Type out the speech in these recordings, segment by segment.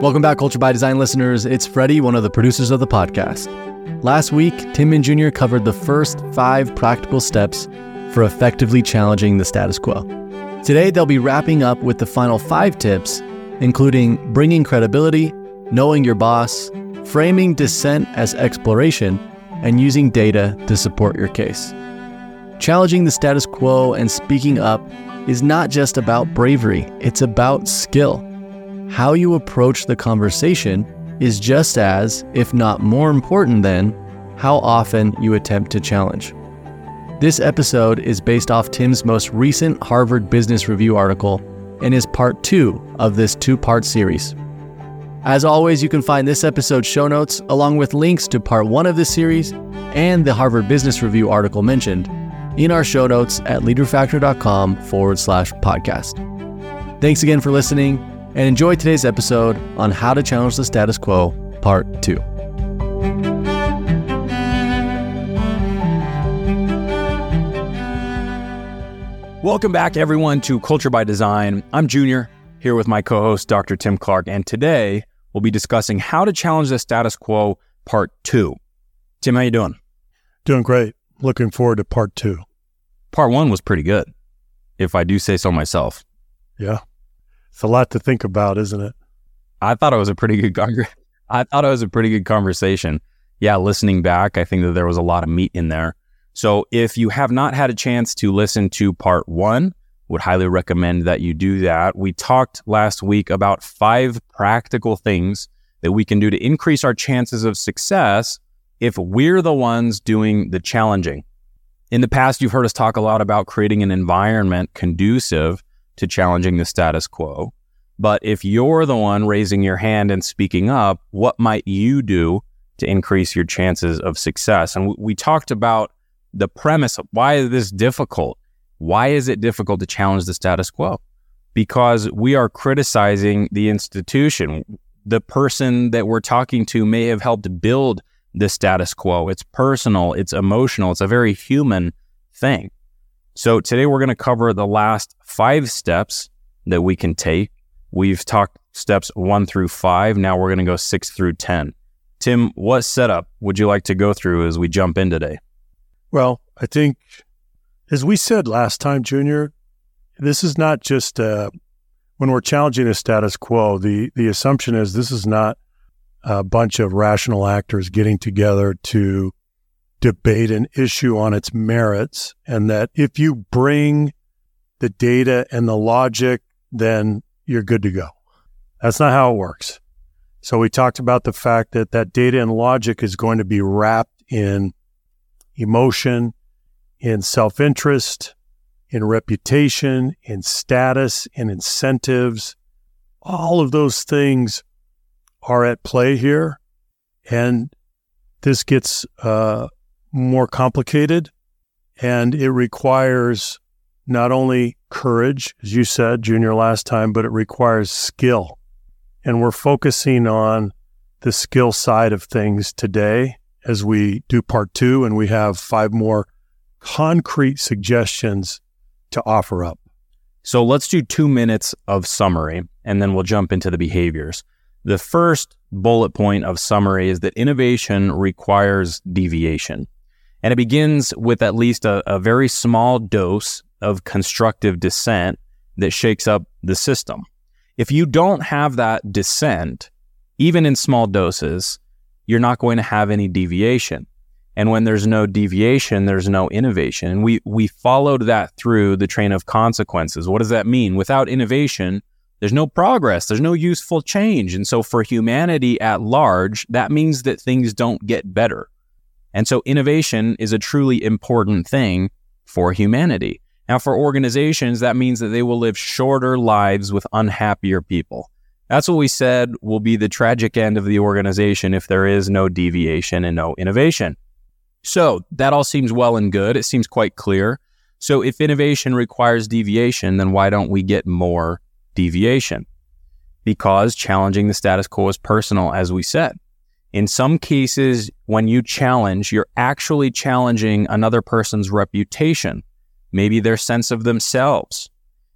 Welcome back, Culture by Design listeners. It's Freddie, one of the producers of the podcast. Last week, Tim and Junior covered the first five practical steps for effectively challenging the status quo. Today, they'll be wrapping up with the final five tips, including bringing credibility, knowing your boss, framing dissent as exploration, and using data to support your case. Challenging the status quo and speaking up is not just about bravery, it's about skill. How you approach the conversation is just as, if not more important than, how often you attempt to challenge. This episode is based off Tim's most recent Harvard Business Review article and is part two of this two part series. As always, you can find this episode's show notes along with links to part one of this series and the Harvard Business Review article mentioned in our show notes at leaderfactor.com forward slash podcast. Thanks again for listening and enjoy today's episode on how to challenge the status quo, part two. Welcome back, everyone, to Culture by Design. I'm Junior, here with my co host, Dr. Tim Clark, and today we'll be discussing how to challenge the status quo part two. Tim, how you doing? Doing great. Looking forward to part two. Part one was pretty good, if I do say so myself. Yeah. It's a lot to think about, isn't it? I thought it was a pretty good con- I thought it was a pretty good conversation. Yeah, listening back, I think that there was a lot of meat in there. So if you have not had a chance to listen to part one, would highly recommend that you do that. We talked last week about five practical things that we can do to increase our chances of success if we're the ones doing the challenging. In the past, you've heard us talk a lot about creating an environment conducive to challenging the status quo. But if you're the one raising your hand and speaking up, what might you do to increase your chances of success? And we talked about the premise of why is this difficult? Why is it difficult to challenge the status quo? Because we are criticizing the institution. The person that we're talking to may have helped build the status quo. It's personal, it's emotional, it's a very human thing. So today we're going to cover the last five steps that we can take. We've talked steps one through five. Now we're going to go six through 10. Tim, what setup would you like to go through as we jump in today? Well, I think as we said last time, Junior, this is not just uh, when we're challenging a status quo. The the assumption is this is not a bunch of rational actors getting together to debate an issue on its merits, and that if you bring the data and the logic, then you're good to go. That's not how it works. So we talked about the fact that that data and logic is going to be wrapped in emotion, in self interest, in reputation, in status, in incentives. All of those things are at play here. And this gets uh, more complicated and it requires not only courage, as you said, Junior, last time, but it requires skill. And we're focusing on the skill side of things today as we do part two, and we have five more concrete suggestions to offer up. So let's do two minutes of summary and then we'll jump into the behaviors. The first bullet point of summary is that innovation requires deviation. And it begins with at least a, a very small dose of constructive dissent that shakes up the system. If you don't have that dissent, even in small doses, you're not going to have any deviation. And when there's no deviation, there's no innovation. And we, we followed that through the train of consequences. What does that mean? Without innovation, there's no progress, there's no useful change. And so for humanity at large, that means that things don't get better. And so innovation is a truly important thing for humanity. Now, for organizations, that means that they will live shorter lives with unhappier people. That's what we said will be the tragic end of the organization if there is no deviation and no innovation. So that all seems well and good. It seems quite clear. So if innovation requires deviation, then why don't we get more deviation? Because challenging the status quo is personal, as we said. In some cases, when you challenge, you're actually challenging another person's reputation, maybe their sense of themselves.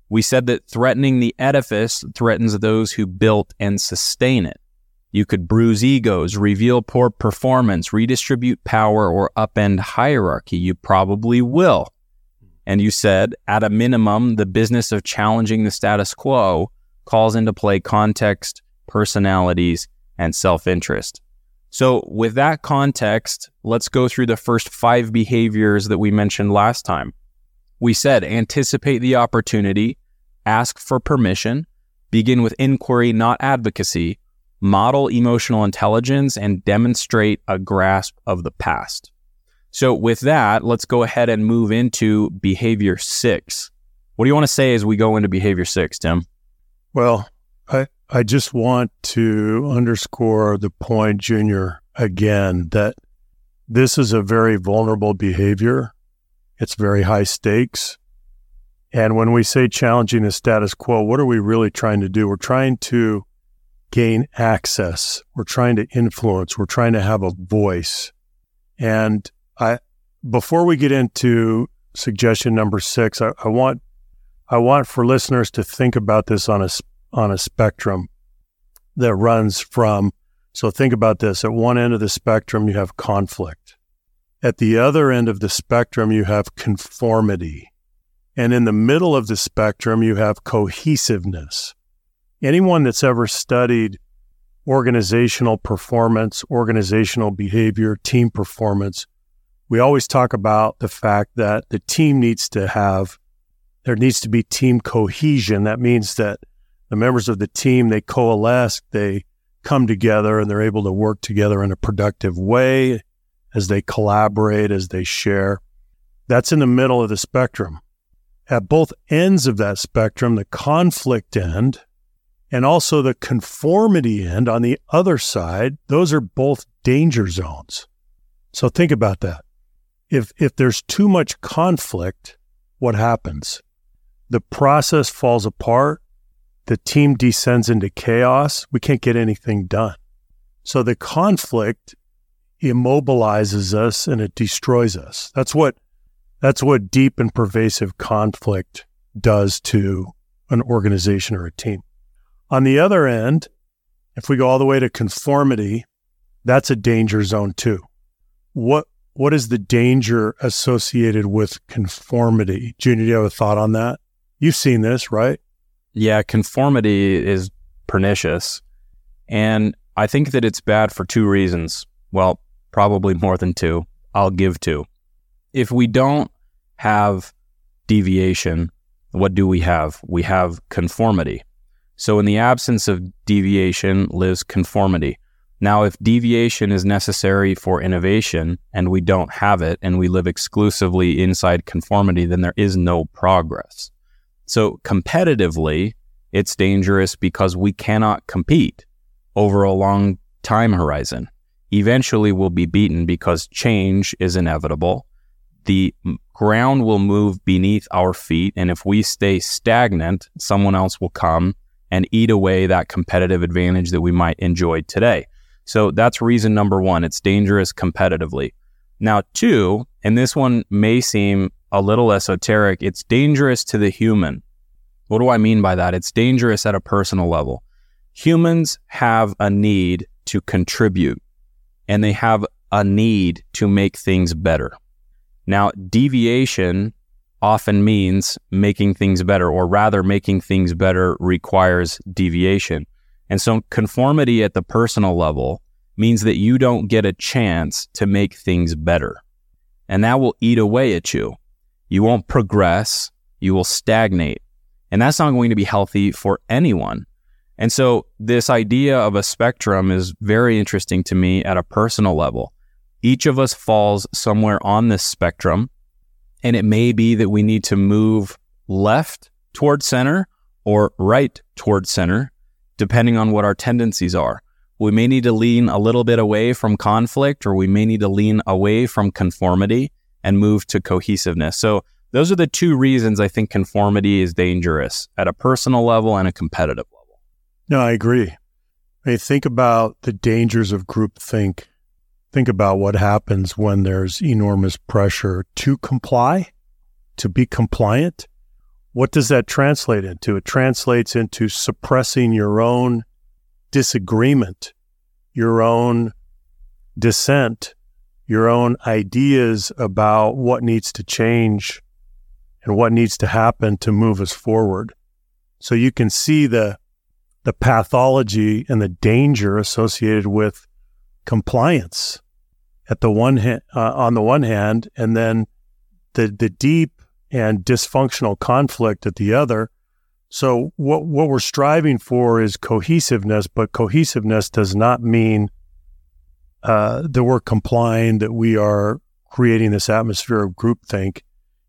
We said that threatening the edifice threatens those who built and sustain it. You could bruise egos, reveal poor performance, redistribute power, or upend hierarchy. You probably will. And you said, at a minimum, the business of challenging the status quo calls into play context, personalities, and self interest. So, with that context, let's go through the first five behaviors that we mentioned last time. We said anticipate the opportunity, ask for permission, begin with inquiry, not advocacy, model emotional intelligence, and demonstrate a grasp of the past. So, with that, let's go ahead and move into behavior six. What do you want to say as we go into behavior six, Tim? Well, I, I just want to underscore the point, Junior, again, that this is a very vulnerable behavior. It's very high stakes. And when we say challenging the status quo, what are we really trying to do? We're trying to gain access. We're trying to influence. We're trying to have a voice. And I, before we get into suggestion number six, I, I want, I want for listeners to think about this on a, on a spectrum that runs from, so think about this. At one end of the spectrum, you have conflict. At the other end of the spectrum, you have conformity. And in the middle of the spectrum, you have cohesiveness. Anyone that's ever studied organizational performance, organizational behavior, team performance, we always talk about the fact that the team needs to have, there needs to be team cohesion. That means that the members of the team, they coalesce, they come together and they're able to work together in a productive way as they collaborate, as they share. That's in the middle of the spectrum at both ends of that spectrum, the conflict end and also the conformity end on the other side, those are both danger zones. So think about that. If, if there's too much conflict, what happens? The process falls apart. The team descends into chaos. We can't get anything done. So the conflict immobilizes us and it destroys us. That's what that's what deep and pervasive conflict does to an organization or a team. On the other end, if we go all the way to conformity, that's a danger zone too. What what is the danger associated with conformity? Junior, do you have a thought on that? You've seen this, right? Yeah, conformity is pernicious. And I think that it's bad for two reasons. Well, probably more than two. I'll give two if we don't have deviation, what do we have? We have conformity. So, in the absence of deviation lives conformity. Now, if deviation is necessary for innovation and we don't have it and we live exclusively inside conformity, then there is no progress. So, competitively, it's dangerous because we cannot compete over a long time horizon. Eventually, we'll be beaten because change is inevitable the ground will move beneath our feet. And if we stay stagnant, someone else will come and eat away that competitive advantage that we might enjoy today. So that's reason number one. It's dangerous competitively. Now, two, and this one may seem a little esoteric, it's dangerous to the human. What do I mean by that? It's dangerous at a personal level. Humans have a need to contribute and they have a need to make things better. Now, deviation often means making things better, or rather, making things better requires deviation. And so, conformity at the personal level means that you don't get a chance to make things better. And that will eat away at you. You won't progress, you will stagnate. And that's not going to be healthy for anyone. And so, this idea of a spectrum is very interesting to me at a personal level each of us falls somewhere on this spectrum. And it may be that we need to move left toward center or right toward center, depending on what our tendencies are. We may need to lean a little bit away from conflict, or we may need to lean away from conformity and move to cohesiveness. So, those are the two reasons I think conformity is dangerous at a personal level and a competitive level. No, I agree. I think about the dangers of groupthink think about what happens when there's enormous pressure to comply, to be compliant, what does that translate into? It translates into suppressing your own disagreement, your own dissent, your own ideas about what needs to change and what needs to happen to move us forward. So you can see the the pathology and the danger associated with compliance at the one uh, on the one hand, and then the the deep and dysfunctional conflict at the other. So what what we're striving for is cohesiveness, but cohesiveness does not mean uh, that we're complying, that we are creating this atmosphere of groupthink.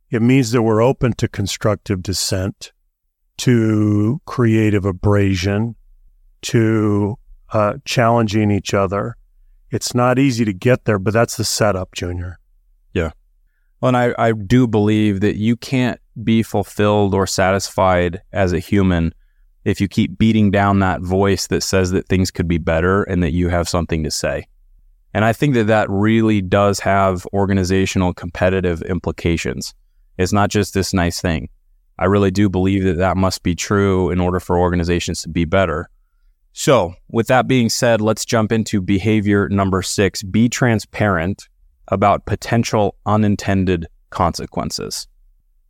It means that we're open to constructive dissent, to creative abrasion, to uh, challenging each other. It's not easy to get there, but that's the setup, Junior. Yeah. Well, and I, I do believe that you can't be fulfilled or satisfied as a human if you keep beating down that voice that says that things could be better and that you have something to say. And I think that that really does have organizational competitive implications. It's not just this nice thing. I really do believe that that must be true in order for organizations to be better. So, with that being said, let's jump into behavior number six be transparent about potential unintended consequences.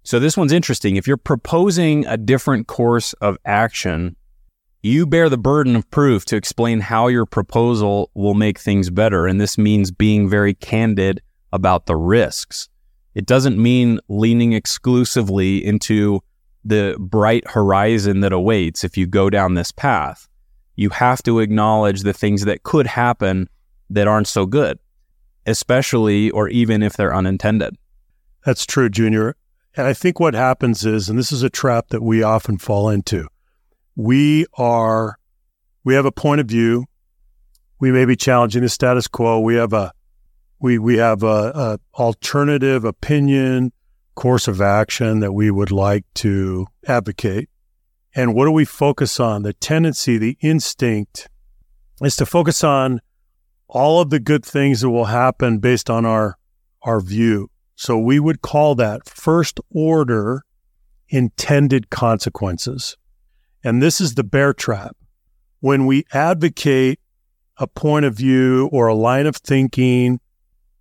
So, this one's interesting. If you're proposing a different course of action, you bear the burden of proof to explain how your proposal will make things better. And this means being very candid about the risks. It doesn't mean leaning exclusively into the bright horizon that awaits if you go down this path. You have to acknowledge the things that could happen that aren't so good, especially or even if they're unintended. That's true, Junior. And I think what happens is, and this is a trap that we often fall into, we are, we have a point of view. We may be challenging the status quo. We have a, we, we have a, a alternative opinion, course of action that we would like to advocate. And what do we focus on? The tendency, the instinct is to focus on all of the good things that will happen based on our, our view. So we would call that first order intended consequences. And this is the bear trap. When we advocate a point of view or a line of thinking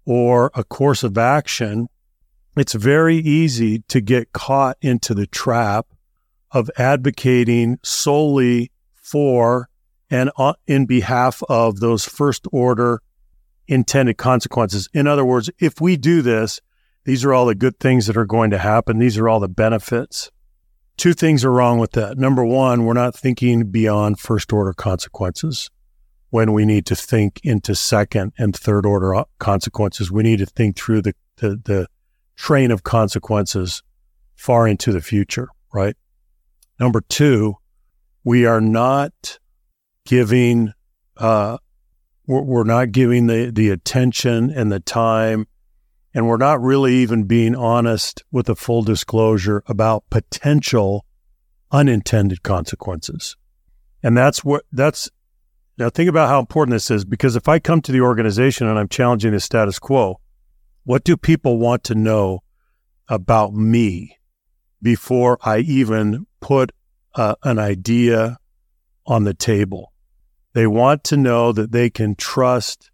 or a course of action, it's very easy to get caught into the trap of advocating solely for and in behalf of those first order intended consequences. In other words, if we do this, these are all the good things that are going to happen. These are all the benefits. Two things are wrong with that. Number one, we're not thinking beyond first order consequences when we need to think into second and third order uh, consequences. We need to think through the, the, the train of consequences far into the future, right? Number two, we are not giving, uh, we're, we're not giving the, the attention and the time, and we're not really even being honest with a full disclosure about potential unintended consequences. And that's what, that's, now think about how important this is because if I come to the organization and I'm challenging the status quo, what do people want to know about me before I even put uh, an idea on the table. They want to know that they can trust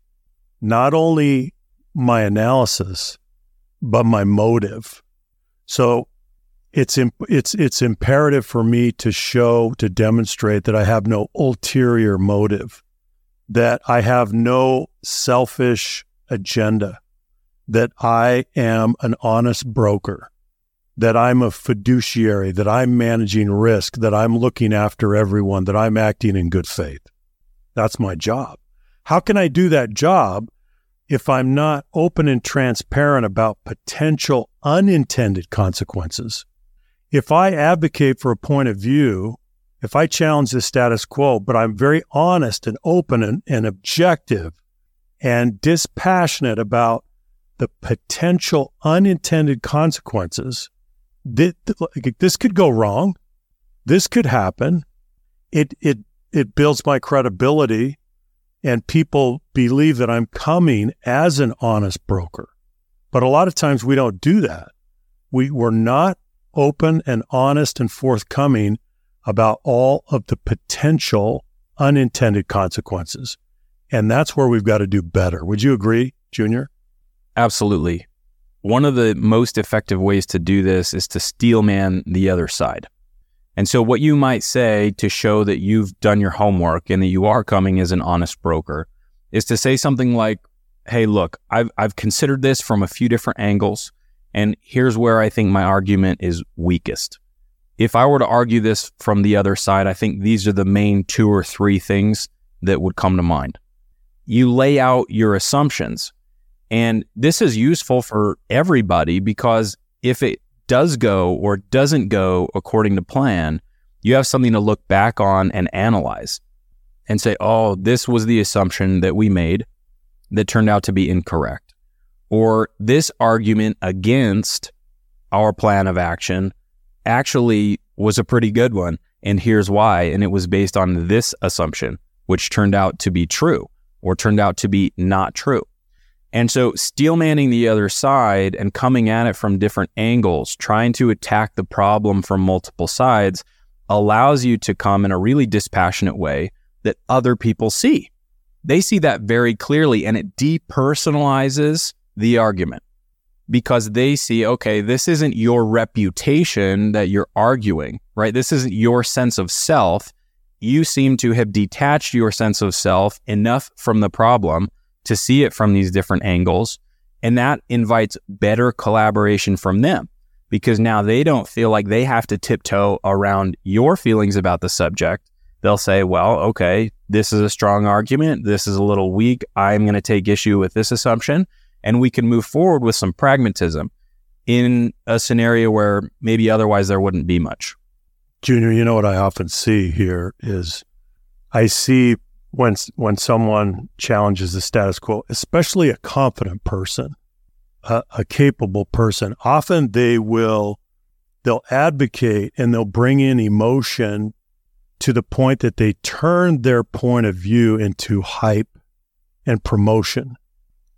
not only my analysis, but my motive. So it's imp- it's it's imperative for me to show to demonstrate that I have no ulterior motive, that I have no selfish agenda, that I am an honest broker, that I'm a fiduciary, that I'm managing risk, that I'm looking after everyone, that I'm acting in good faith. That's my job. How can I do that job if I'm not open and transparent about potential unintended consequences? If I advocate for a point of view, if I challenge the status quo, but I'm very honest and open and, and objective and dispassionate about the potential unintended consequences, this could go wrong. This could happen. It it it builds my credibility, and people believe that I'm coming as an honest broker. But a lot of times we don't do that. We we're not open and honest and forthcoming about all of the potential unintended consequences. And that's where we've got to do better. Would you agree, Junior? Absolutely. One of the most effective ways to do this is to steelman the other side. And so, what you might say to show that you've done your homework and that you are coming as an honest broker is to say something like, Hey, look, I've, I've considered this from a few different angles, and here's where I think my argument is weakest. If I were to argue this from the other side, I think these are the main two or three things that would come to mind. You lay out your assumptions, and this is useful for everybody because if it does go or doesn't go according to plan, you have something to look back on and analyze and say, oh, this was the assumption that we made that turned out to be incorrect. Or this argument against our plan of action actually was a pretty good one. And here's why. And it was based on this assumption, which turned out to be true or turned out to be not true. And so, steel manning the other side and coming at it from different angles, trying to attack the problem from multiple sides, allows you to come in a really dispassionate way that other people see. They see that very clearly and it depersonalizes the argument because they see, okay, this isn't your reputation that you're arguing, right? This isn't your sense of self. You seem to have detached your sense of self enough from the problem to see it from these different angles. And that invites better collaboration from them because now they don't feel like they have to tiptoe around your feelings about the subject. They'll say, well, okay, this is a strong argument. This is a little weak. I'm going to take issue with this assumption. And we can move forward with some pragmatism in a scenario where maybe otherwise there wouldn't be much. Junior, you know what I often see here is I see when when someone challenges the status quo, especially a confident person, a, a capable person, often they will they'll advocate and they'll bring in emotion to the point that they turn their point of view into hype and promotion.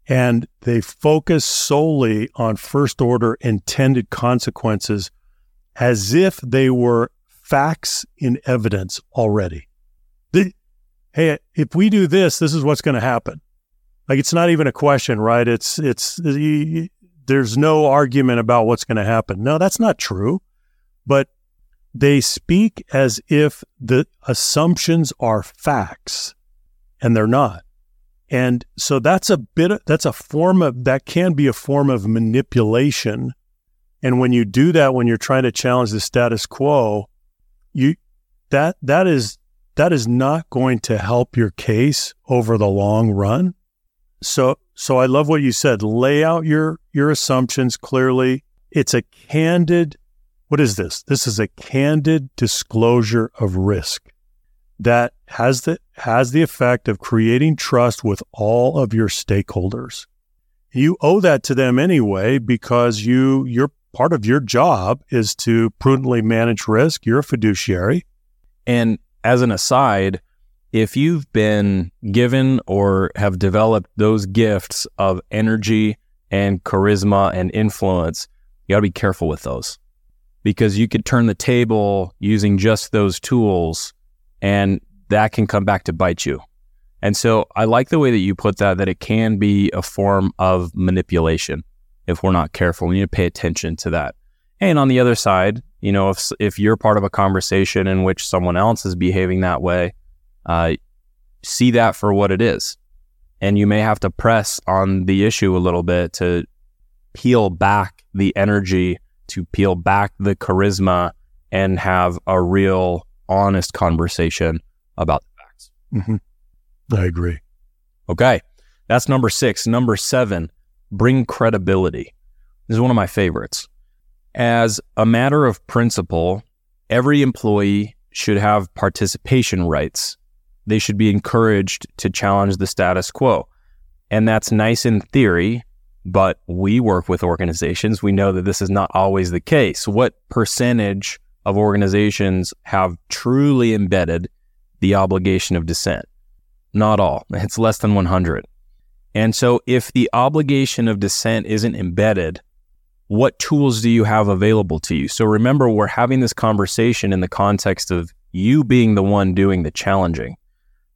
And they focus solely on first order intended consequences as if they were facts in evidence already hey, if we do this, this is what's going to happen. Like it's not even a question, right? It's it's there's no argument about what's going to happen. No, that's not true. But they speak as if the assumptions are facts and they're not. And so that's a bit that's a form of that can be a form of manipulation. And when you do that when you're trying to challenge the status quo, you that that is that is not going to help your case over the long run. So, so I love what you said. Lay out your, your assumptions clearly. It's a candid, what is this? This is a candid disclosure of risk that has the, has the effect of creating trust with all of your stakeholders. You owe that to them anyway because you, your part of your job is to prudently manage risk. You're a fiduciary. And as an aside, if you've been given or have developed those gifts of energy and charisma and influence, you got to be careful with those because you could turn the table using just those tools and that can come back to bite you. And so I like the way that you put that, that it can be a form of manipulation if we're not careful. We need to pay attention to that. And on the other side, you know, if if you're part of a conversation in which someone else is behaving that way, uh, see that for what it is, and you may have to press on the issue a little bit to peel back the energy, to peel back the charisma, and have a real, honest conversation about the facts. Mm-hmm. I agree. Okay, that's number six. Number seven, bring credibility. This is one of my favorites. As a matter of principle, every employee should have participation rights. They should be encouraged to challenge the status quo. And that's nice in theory, but we work with organizations. We know that this is not always the case. What percentage of organizations have truly embedded the obligation of dissent? Not all. It's less than 100. And so if the obligation of dissent isn't embedded, what tools do you have available to you? So remember, we're having this conversation in the context of you being the one doing the challenging.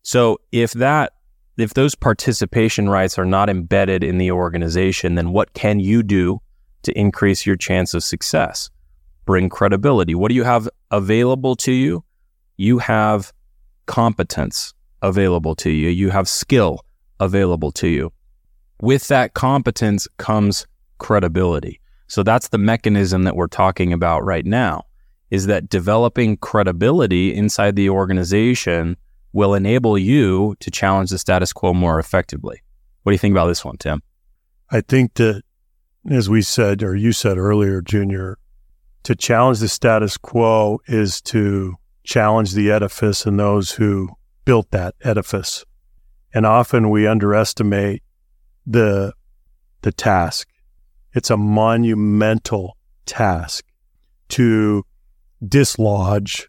So if that, if those participation rights are not embedded in the organization, then what can you do to increase your chance of success? Bring credibility. What do you have available to you? You have competence available to you. You have skill available to you. With that competence comes credibility. So that's the mechanism that we're talking about right now is that developing credibility inside the organization will enable you to challenge the status quo more effectively. What do you think about this one, Tim? I think that, as we said, or you said earlier, Junior, to challenge the status quo is to challenge the edifice and those who built that edifice. And often we underestimate the, the task. It's a monumental task to dislodge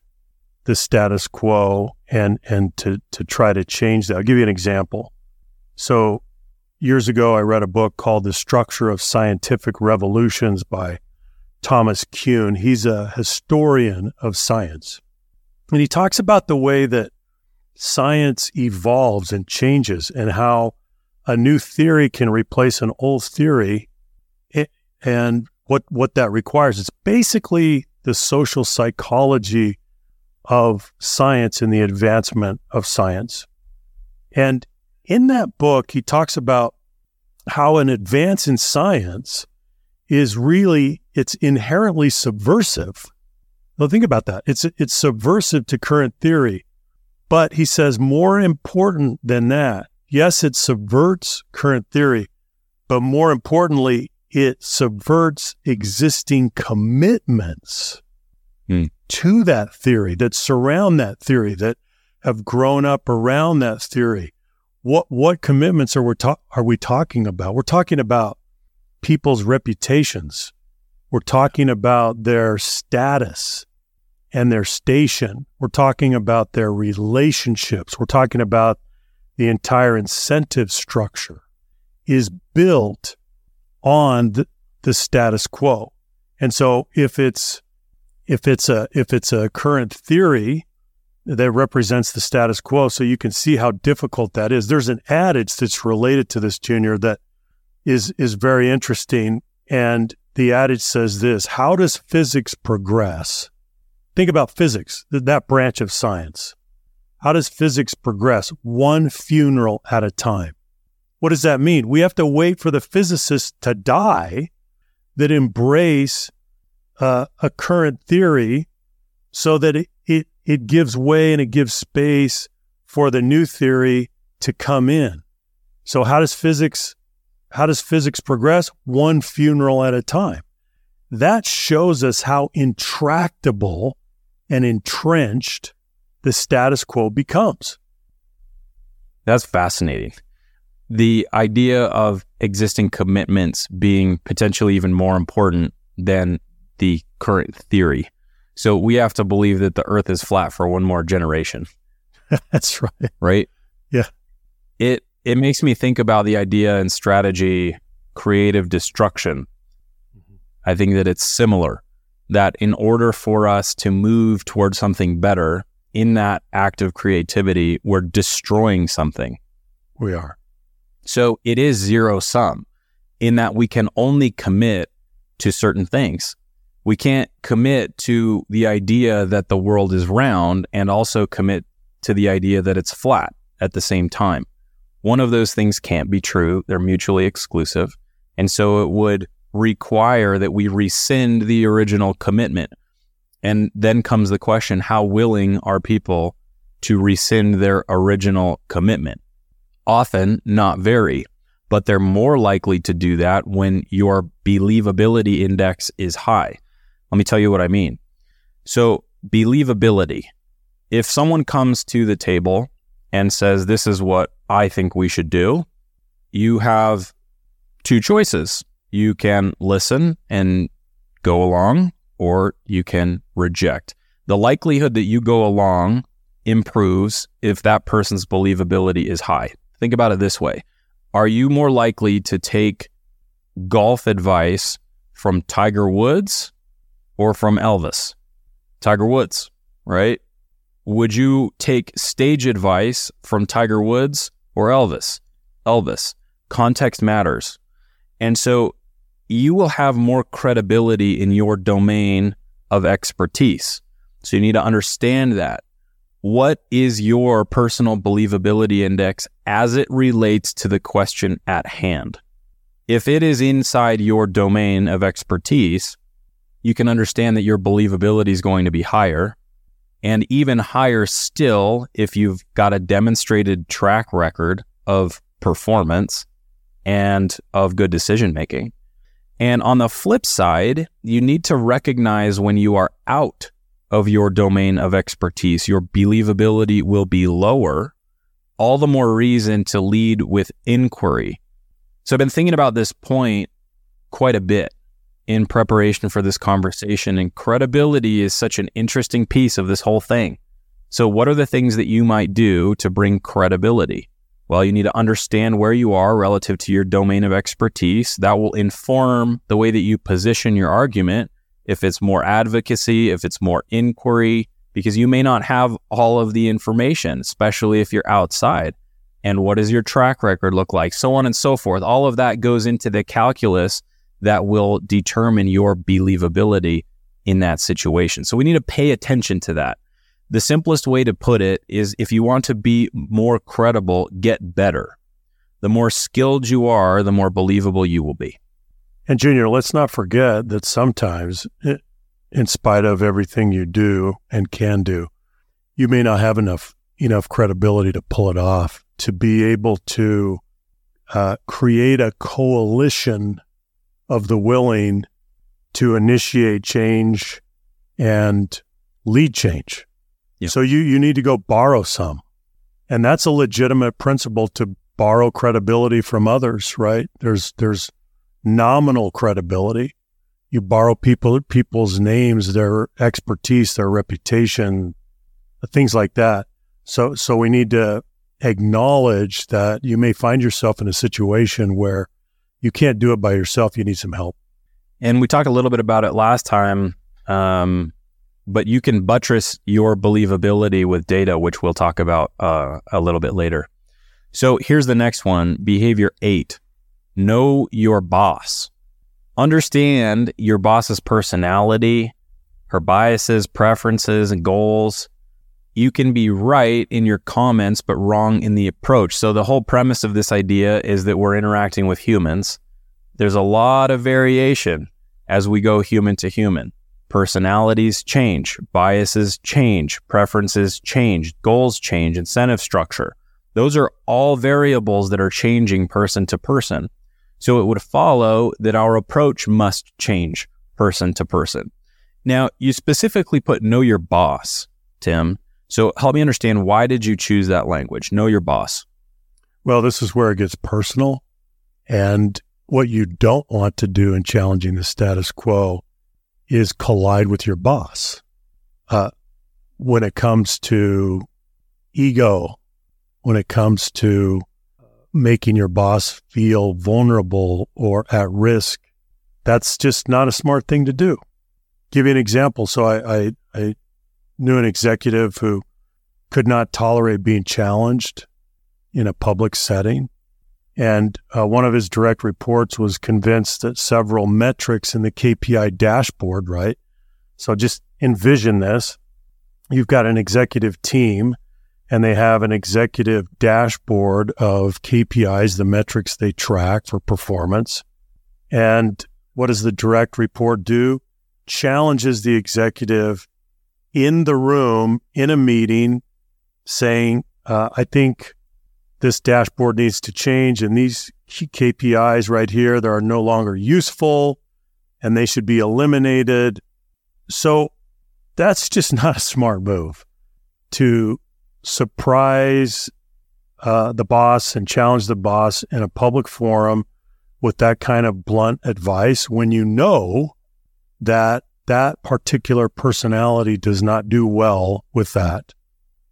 the status quo and, and to, to try to change that. I'll give you an example. So years ago, I read a book called The Structure of Scientific Revolutions by Thomas Kuhn. He's a historian of science. And he talks about the way that science evolves and changes and how a new theory can replace an old theory and what what that requires it's basically the social psychology of science and the advancement of science. And in that book he talks about how an advance in science is really it's inherently subversive. Well think about that. It's it's subversive to current theory. But he says more important than that, yes, it subverts current theory, but more importantly, it subverts existing commitments mm. to that theory that surround that theory that have grown up around that theory. What what commitments are we ta- are we talking about? We're talking about people's reputations. We're talking about their status and their station. We're talking about their relationships. We're talking about the entire incentive structure is built on the, the status quo. And so if it's if it's a if it's a current theory that represents the status quo, so you can see how difficult that is. There's an adage that's related to this, Junior, that is is very interesting. And the adage says this: How does physics progress? Think about physics, that branch of science. How does physics progress one funeral at a time? What does that mean? We have to wait for the physicists to die that embrace uh, a current theory so that it, it, it gives way and it gives space for the new theory to come in. So how does physics how does physics progress? One funeral at a time. That shows us how intractable and entrenched the status quo becomes. That's fascinating. The idea of existing commitments being potentially even more important than the current theory. So we have to believe that the earth is flat for one more generation. That's right. Right? Yeah. It it makes me think about the idea and strategy creative destruction. Mm-hmm. I think that it's similar that in order for us to move towards something better in that act of creativity, we're destroying something. We are. So it is zero sum in that we can only commit to certain things. We can't commit to the idea that the world is round and also commit to the idea that it's flat at the same time. One of those things can't be true. They're mutually exclusive. And so it would require that we rescind the original commitment. And then comes the question how willing are people to rescind their original commitment? Often, not very, but they're more likely to do that when your believability index is high. Let me tell you what I mean. So, believability. If someone comes to the table and says, This is what I think we should do, you have two choices you can listen and go along, or you can reject. The likelihood that you go along improves if that person's believability is high. Think about it this way Are you more likely to take golf advice from Tiger Woods or from Elvis? Tiger Woods, right? Would you take stage advice from Tiger Woods or Elvis? Elvis. Context matters. And so you will have more credibility in your domain of expertise. So you need to understand that. What is your personal believability index as it relates to the question at hand? If it is inside your domain of expertise, you can understand that your believability is going to be higher. And even higher still, if you've got a demonstrated track record of performance and of good decision making. And on the flip side, you need to recognize when you are out of your domain of expertise, your believability will be lower. All the more reason to lead with inquiry. So I've been thinking about this point quite a bit in preparation for this conversation, and credibility is such an interesting piece of this whole thing. So, what are the things that you might do to bring credibility? Well, you need to understand where you are relative to your domain of expertise. That will inform the way that you position your argument. If it's more advocacy, if it's more inquiry, because you may not have all of the information, especially if you're outside. And what does your track record look like? So on and so forth. All of that goes into the calculus that will determine your believability in that situation. So we need to pay attention to that. The simplest way to put it is if you want to be more credible, get better. The more skilled you are, the more believable you will be. And Junior, let's not forget that sometimes, in spite of everything you do and can do, you may not have enough enough credibility to pull it off to be able to uh, create a coalition of the willing to initiate change and lead change. Yeah. So you you need to go borrow some. And that's a legitimate principle to borrow credibility from others, right? There's there's nominal credibility. You borrow people people's names, their expertise, their reputation, things like that. So so we need to acknowledge that you may find yourself in a situation where you can't do it by yourself. You need some help. And we talked a little bit about it last time. Um, but you can buttress your believability with data, which we'll talk about uh, a little bit later. So here's the next one behavior eight know your boss. Understand your boss's personality, her biases, preferences, and goals. You can be right in your comments, but wrong in the approach. So, the whole premise of this idea is that we're interacting with humans. There's a lot of variation as we go human to human. Personalities change, biases change, preferences change, goals change, incentive structure. Those are all variables that are changing person to person. So it would follow that our approach must change person to person. Now, you specifically put know your boss, Tim. So help me understand why did you choose that language? Know your boss. Well, this is where it gets personal. And what you don't want to do in challenging the status quo is collide with your boss. Uh, when it comes to ego, when it comes to making your boss feel vulnerable or at risk, that's just not a smart thing to do. Give you an example. So I, I, I knew an executive who could not tolerate being challenged in a public setting. And uh, one of his direct reports was convinced that several metrics in the KPI dashboard, right? So just envision this. You've got an executive team and they have an executive dashboard of KPIs, the metrics they track for performance. And what does the direct report do? Challenges the executive in the room in a meeting saying, uh, I think this dashboard needs to change and these KPIs right here that are no longer useful and they should be eliminated. So that's just not a smart move to surprise uh, the boss and challenge the boss in a public forum with that kind of blunt advice when you know that that particular personality does not do well with that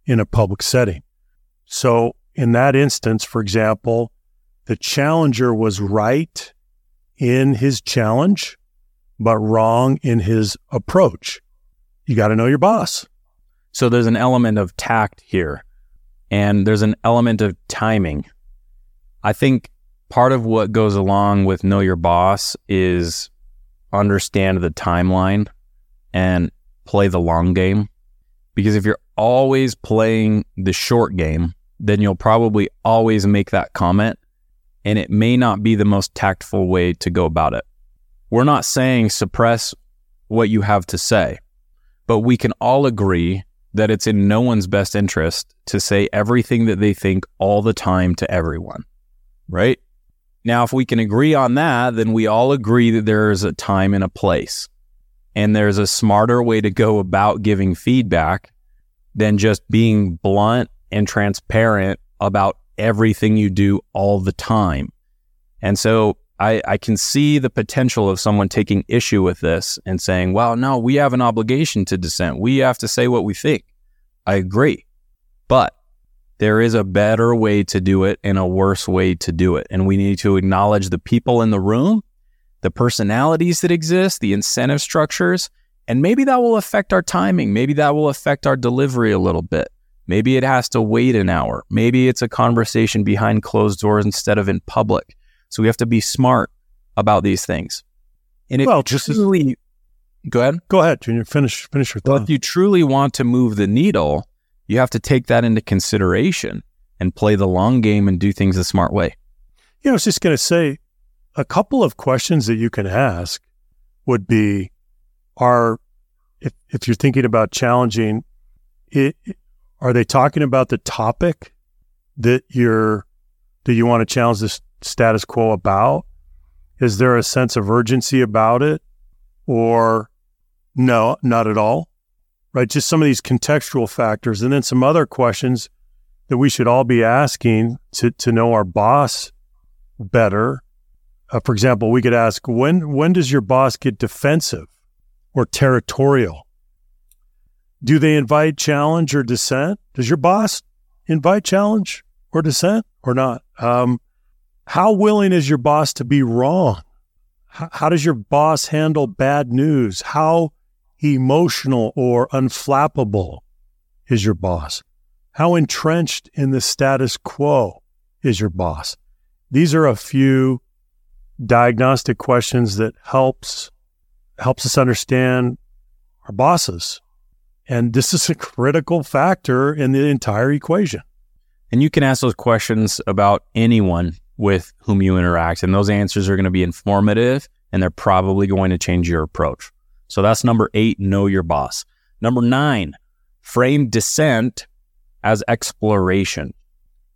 in a public setting. So in that instance, for example, the challenger was right in his challenge, but wrong in his approach. You got to know your boss. So there's an element of tact here, and there's an element of timing. I think part of what goes along with know your boss is understand the timeline and play the long game. Because if you're always playing the short game, then you'll probably always make that comment, and it may not be the most tactful way to go about it. We're not saying suppress what you have to say, but we can all agree that it's in no one's best interest to say everything that they think all the time to everyone, right? Now, if we can agree on that, then we all agree that there's a time and a place. And there's a smarter way to go about giving feedback than just being blunt and transparent about everything you do all the time. And so I, I, can see the potential of someone taking issue with this and saying, well, no, we have an obligation to dissent. We have to say what we think. I agree. But there is a better way to do it and a worse way to do it. And we need to acknowledge the people in the room, the personalities that exist, the incentive structures, and maybe that will affect our timing. Maybe that will affect our delivery a little bit. Maybe it has to wait an hour. Maybe it's a conversation behind closed doors instead of in public. So we have to be smart about these things. And if well, just truly, as, go ahead. Go ahead, Junior. Finish finish your thought. Well, if you truly want to move the needle, you have to take that into consideration and play the long game and do things the smart way. Yeah, I was just going to say a couple of questions that you can ask would be are if if you're thinking about challenging it are they talking about the topic that you're that you want to challenge the status quo about is there a sense of urgency about it or no not at all right just some of these contextual factors and then some other questions that we should all be asking to to know our boss better uh, for example we could ask when when does your boss get defensive or territorial? Do they invite challenge or dissent? Does your boss invite challenge or dissent or not? Um, how willing is your boss to be wrong? How, does your boss handle bad news? How emotional or unflappable is your boss? How entrenched in the status quo is your boss? These are a few diagnostic questions that helps helps us understand our bosses. And this is a critical factor in the entire equation. And you can ask those questions about anyone with whom you interact, and those answers are going to be informative and they're probably going to change your approach. So that's number eight, know your boss. Number nine, frame dissent as exploration.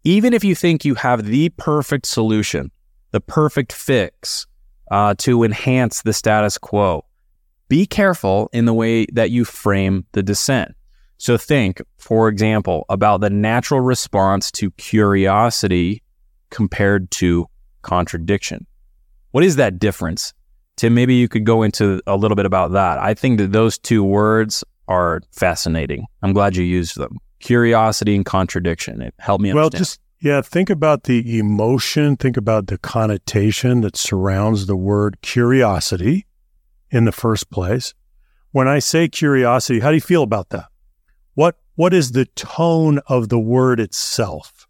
Even if you think you have the perfect solution, the perfect fix uh, to enhance the status quo, be careful in the way that you frame the dissent. So think, for example, about the natural response to curiosity compared to contradiction. What is that difference? Tim, maybe you could go into a little bit about that. I think that those two words are fascinating. I'm glad you used them. Curiosity and contradiction. It helped me understand. Well, just yeah, think about the emotion, think about the connotation that surrounds the word curiosity in the first place. When I say curiosity, how do you feel about that? What what is the tone of the word itself?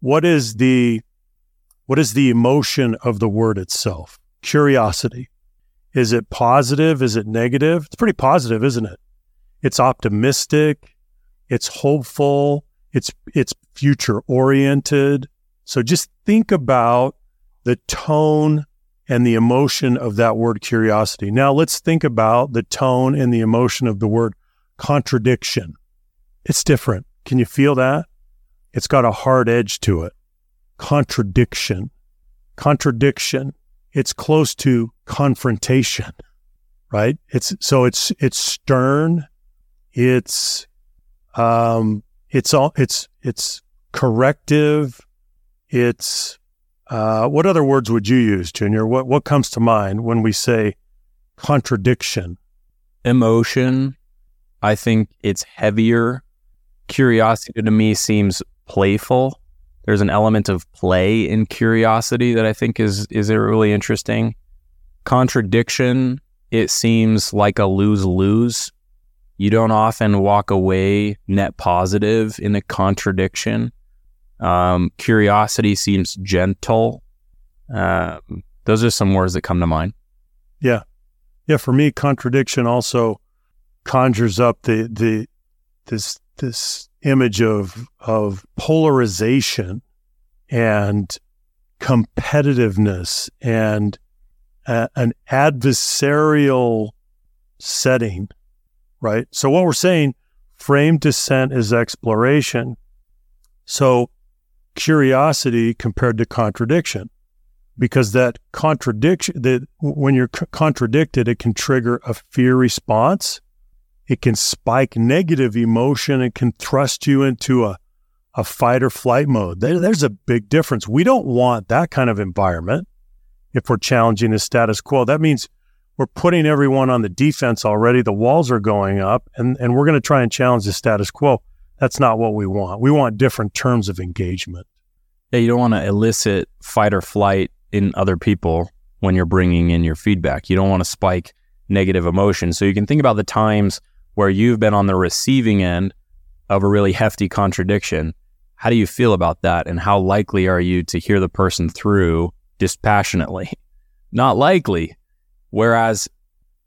What is the what is the emotion of the word itself? Curiosity. Is it positive? Is it negative? It's pretty positive, isn't it? It's optimistic, it's hopeful, it's it's future oriented. So just think about the tone and the emotion of that word curiosity. Now let's think about the tone and the emotion of the word contradiction. It's different. Can you feel that? It's got a hard edge to it. Contradiction. Contradiction. It's close to confrontation, right? It's so it's it's stern. It's um it's all it's it's corrective. It's uh, what other words would you use, Junior? What what comes to mind when we say contradiction? Emotion. I think it's heavier. Curiosity to me seems playful. There's an element of play in curiosity that I think is is really interesting. Contradiction it seems like a lose lose. You don't often walk away net positive in a contradiction. Um, curiosity seems gentle. Um, those are some words that come to mind. Yeah. Yeah. For me, contradiction also conjures up the, the, this, this image of, of polarization and competitiveness and a, an adversarial setting, right? So what we're saying, frame dissent is exploration. So curiosity compared to contradiction, because that contradiction that when you're c- contradicted, it can trigger a fear response. It can spike negative emotion. It can thrust you into a, a fight or flight mode. There, there's a big difference. We don't want that kind of environment if we're challenging the status quo. That means we're putting everyone on the defense already. The walls are going up, and, and we're going to try and challenge the status quo. That's not what we want. We want different terms of engagement. Yeah, you don't want to elicit fight or flight in other people when you're bringing in your feedback. You don't want to spike negative emotion. So you can think about the times where you've been on the receiving end of a really hefty contradiction. How do you feel about that? And how likely are you to hear the person through dispassionately? Not likely. Whereas,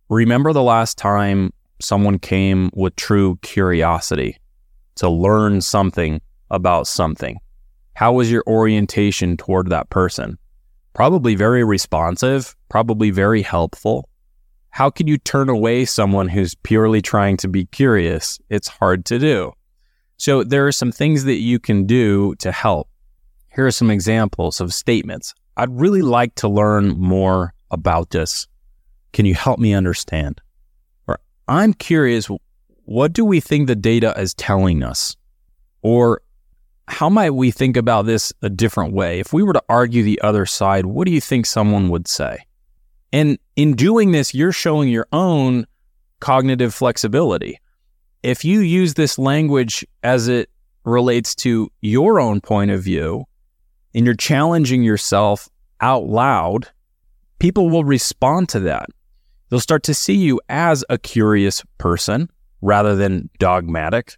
remember the last time someone came with true curiosity to learn something about something? How was your orientation toward that person? Probably very responsive, probably very helpful. How can you turn away someone who's purely trying to be curious? It's hard to do. So, there are some things that you can do to help. Here are some examples of statements. I'd really like to learn more about this. Can you help me understand? Or I'm curious, what do we think the data is telling us? Or how might we think about this a different way? If we were to argue the other side, what do you think someone would say? And in doing this, you're showing your own cognitive flexibility. If you use this language as it relates to your own point of view and you're challenging yourself out loud, people will respond to that. They'll start to see you as a curious person rather than dogmatic.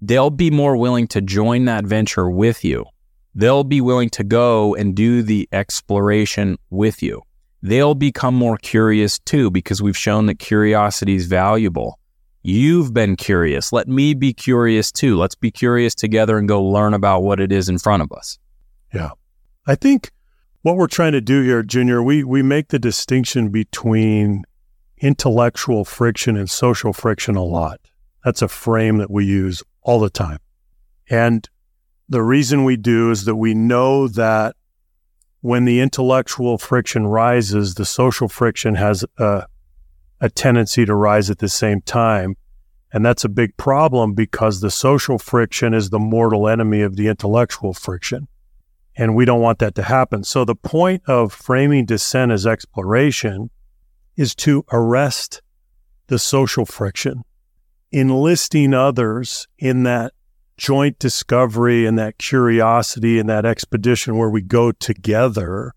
They'll be more willing to join that venture with you. They'll be willing to go and do the exploration with you. They'll become more curious too because we've shown that curiosity is valuable. You've been curious. Let me be curious too. Let's be curious together and go learn about what it is in front of us. Yeah. I think what we're trying to do here, Junior, we, we make the distinction between intellectual friction and social friction a lot. That's a frame that we use all the time. And the reason we do is that we know that when the intellectual friction rises, the social friction has a, a tendency to rise at the same time. And that's a big problem because the social friction is the mortal enemy of the intellectual friction. And we don't want that to happen. So the point of framing dissent as exploration is to arrest the social friction, enlisting others in that joint discovery and that curiosity and that expedition where we go together.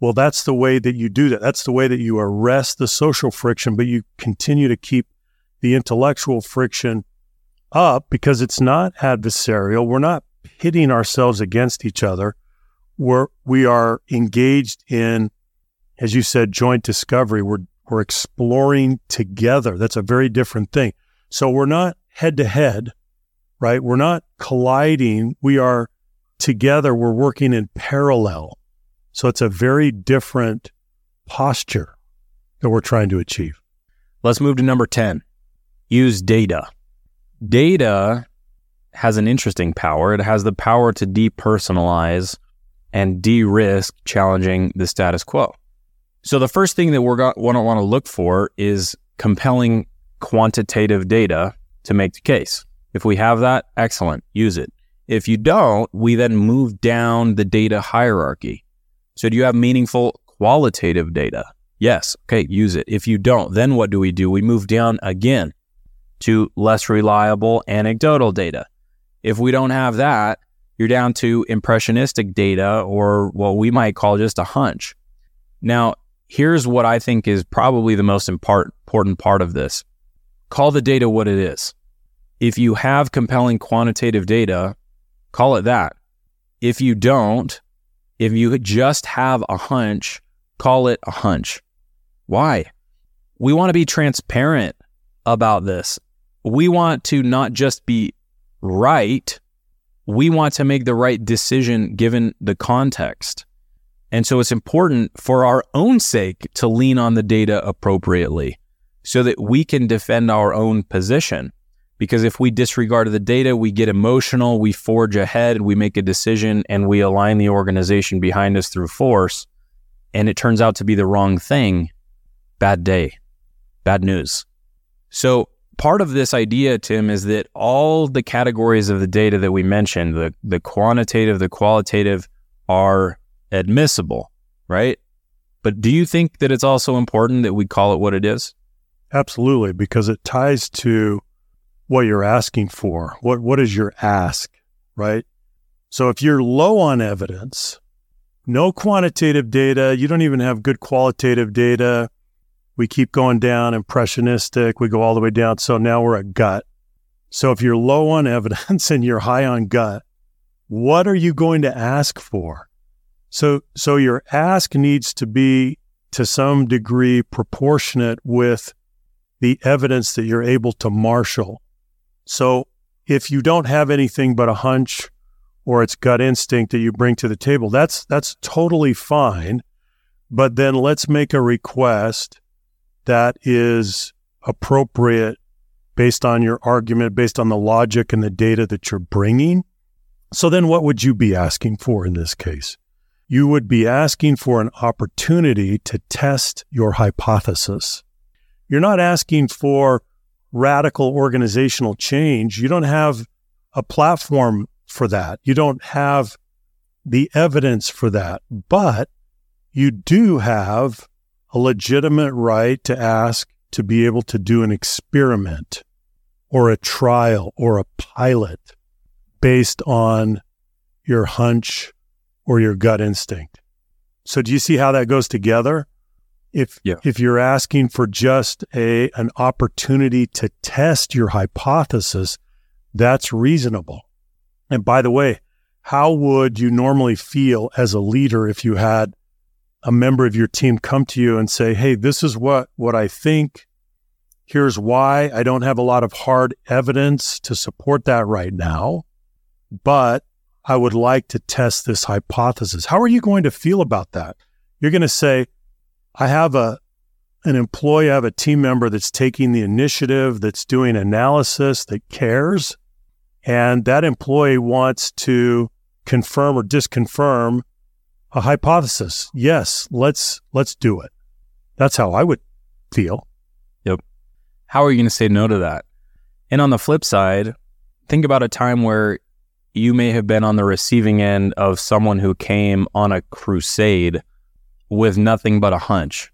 Well, that's the way that you do that. That's the way that you arrest the social friction, but you continue to keep the intellectual friction up because it's not adversarial. We're not pitting ourselves against each other we're we are engaged in, as you said, joint discovery. We're we're exploring together. That's a very different thing. So we're not head to head, right? We're not colliding. We are together. We're working in parallel. So it's a very different posture that we're trying to achieve. Let's move to number 10. Use data. Data has an interesting power. It has the power to depersonalize and de risk challenging the status quo. So, the first thing that we're going to want to look for is compelling quantitative data to make the case. If we have that, excellent, use it. If you don't, we then move down the data hierarchy. So, do you have meaningful qualitative data? Yes, okay, use it. If you don't, then what do we do? We move down again to less reliable anecdotal data. If we don't have that, you're down to impressionistic data or what we might call just a hunch. Now, here's what I think is probably the most important part of this call the data what it is. If you have compelling quantitative data, call it that. If you don't, if you just have a hunch, call it a hunch. Why? We want to be transparent about this. We want to not just be right, we want to make the right decision given the context. And so it's important for our own sake to lean on the data appropriately so that we can defend our own position. Because if we disregard the data, we get emotional, we forge ahead, we make a decision, and we align the organization behind us through force, and it turns out to be the wrong thing, bad day, bad news. So, part of this idea, Tim, is that all the categories of the data that we mentioned, the, the quantitative, the qualitative, are admissible, right? But do you think that it's also important that we call it what it is? Absolutely, because it ties to what you're asking for. What what is your ask, right? So if you're low on evidence, no quantitative data, you don't even have good qualitative data. We keep going down impressionistic, we go all the way down. So now we're at gut. So if you're low on evidence and you're high on gut, what are you going to ask for? So, so your ask needs to be to some degree proportionate with the evidence that you're able to marshal. So if you don't have anything but a hunch or it's gut instinct that you bring to the table, that's that's totally fine. But then let's make a request that is appropriate based on your argument, based on the logic and the data that you're bringing. So then what would you be asking for in this case? you would be asking for an opportunity to test your hypothesis. You're not asking for radical organizational change. You don't have a platform for that. You don't have the evidence for that. But you do have a legitimate right to ask to be able to do an experiment or a trial or a pilot based on your hunch or your gut instinct. So do you see how that goes together? If yeah. if you're asking for just a an opportunity to test your hypothesis, that's reasonable. And by the way, how would you normally feel as a leader if you had a member of your team come to you and say, "Hey, this is what what I think. Here's why. I don't have a lot of hard evidence to support that right now, but I would like to test this hypothesis. How are you going to feel about that? You're going to say, I have a an employee, I have a team member that's taking the initiative, that's doing analysis, that cares, and that employee wants to confirm or disconfirm a hypothesis. Yes, let's let's do it. That's how I would feel. Yep. How are you going to say no to that? And on the flip side, think about a time where you may have been on the receiving end of someone who came on a crusade with nothing but a hunch.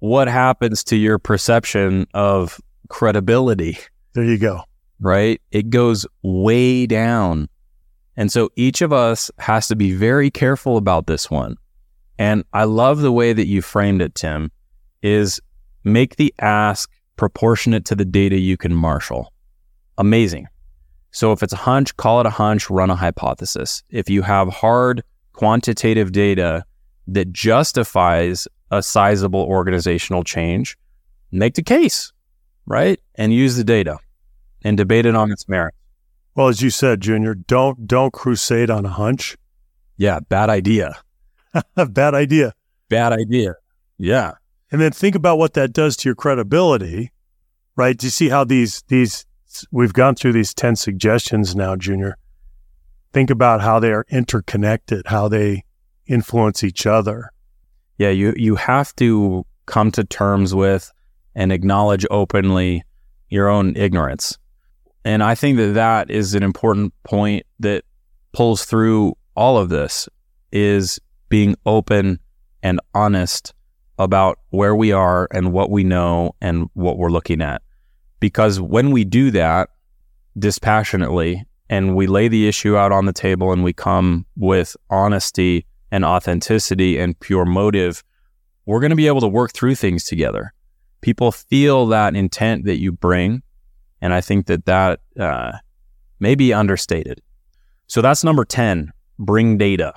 What happens to your perception of credibility? There you go. Right? It goes way down. And so each of us has to be very careful about this one. And I love the way that you framed it, Tim, is make the ask proportionate to the data you can marshal. Amazing. So if it's a hunch, call it a hunch, run a hypothesis. If you have hard quantitative data that justifies a sizable organizational change, make the case, right? And use the data and debate it on its merit. Well, as you said, Junior, don't don't crusade on a hunch. Yeah, bad idea. bad idea. Bad idea. Yeah. And then think about what that does to your credibility, right? Do you see how these these we've gone through these 10 suggestions now, Junior. Think about how they are interconnected, how they influence each other. Yeah, you, you have to come to terms with and acknowledge openly your own ignorance. And I think that that is an important point that pulls through all of this is being open and honest about where we are and what we know and what we're looking at. Because when we do that dispassionately and we lay the issue out on the table and we come with honesty and authenticity and pure motive, we're going to be able to work through things together. People feel that intent that you bring. And I think that that uh, may be understated. So that's number 10 bring data.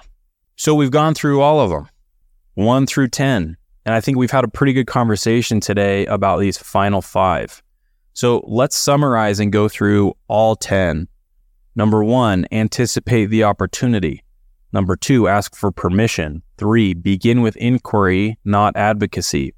So we've gone through all of them, one through 10. And I think we've had a pretty good conversation today about these final five. So let's summarize and go through all 10. Number one, anticipate the opportunity. Number two, ask for permission. Three, begin with inquiry, not advocacy.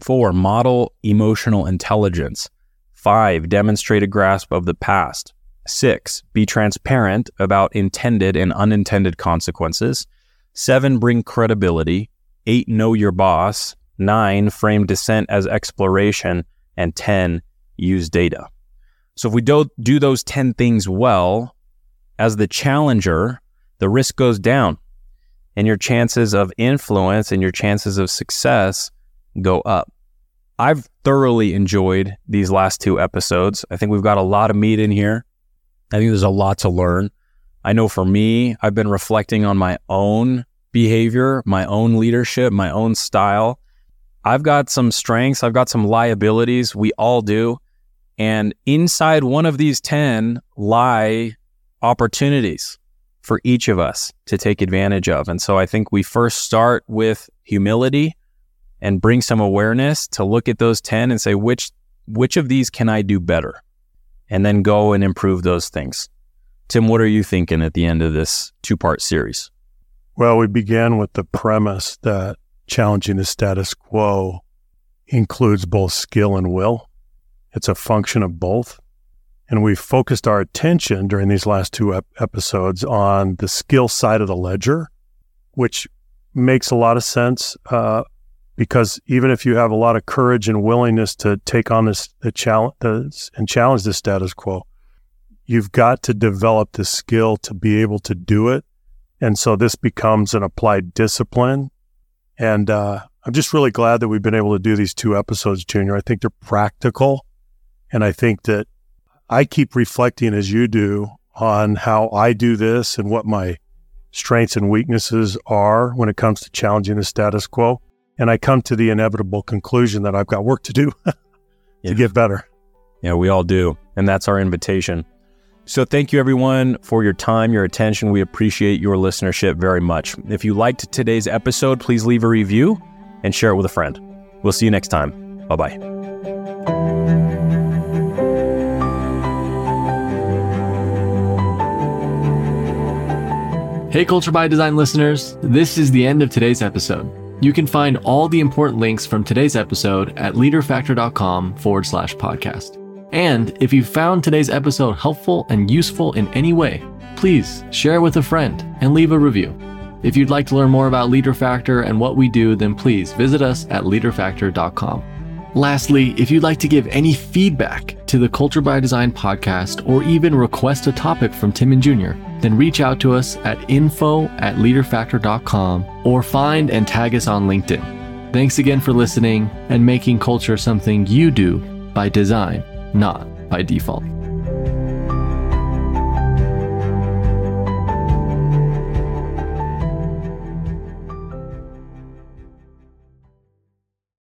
Four, model emotional intelligence. Five, demonstrate a grasp of the past. Six, be transparent about intended and unintended consequences. Seven, bring credibility. Eight, know your boss. Nine, frame dissent as exploration. And 10, use data. So if we do, do those 10 things well, as the challenger, the risk goes down and your chances of influence and your chances of success go up. I've thoroughly enjoyed these last two episodes. I think we've got a lot of meat in here. I think there's a lot to learn. I know for me, I've been reflecting on my own behavior, my own leadership, my own style. I've got some strengths, I've got some liabilities. We all do. And inside one of these 10 lie opportunities for each of us to take advantage of. And so I think we first start with humility and bring some awareness to look at those 10 and say, which, which of these can I do better? and then go and improve those things. Tim, what are you thinking at the end of this two part series? Well, we began with the premise that challenging the status quo includes both skill and will. It's a function of both. And we focused our attention during these last two ep- episodes on the skill side of the ledger, which makes a lot of sense. Uh, because even if you have a lot of courage and willingness to take on this the challenge and challenge the status quo, you've got to develop the skill to be able to do it. And so this becomes an applied discipline. And uh, I'm just really glad that we've been able to do these two episodes, Junior. I think they're practical. And I think that I keep reflecting as you do on how I do this and what my strengths and weaknesses are when it comes to challenging the status quo and I come to the inevitable conclusion that I've got work to do to yeah. get better. Yeah, we all do. And that's our invitation. So thank you everyone for your time, your attention. We appreciate your listenership very much. If you liked today's episode, please leave a review and share it with a friend. We'll see you next time. Bye bye. Hey, Culture by Design listeners, this is the end of today's episode. You can find all the important links from today's episode at leaderfactor.com forward slash podcast. And if you found today's episode helpful and useful in any way, please share it with a friend and leave a review. If you'd like to learn more about Leader Factor and what we do, then please visit us at leaderfactor.com. Lastly, if you'd like to give any feedback to the Culture by Design podcast or even request a topic from Tim and Junior, then reach out to us at info at leaderfactor.com or find and tag us on LinkedIn. Thanks again for listening and making culture something you do by design, not by default.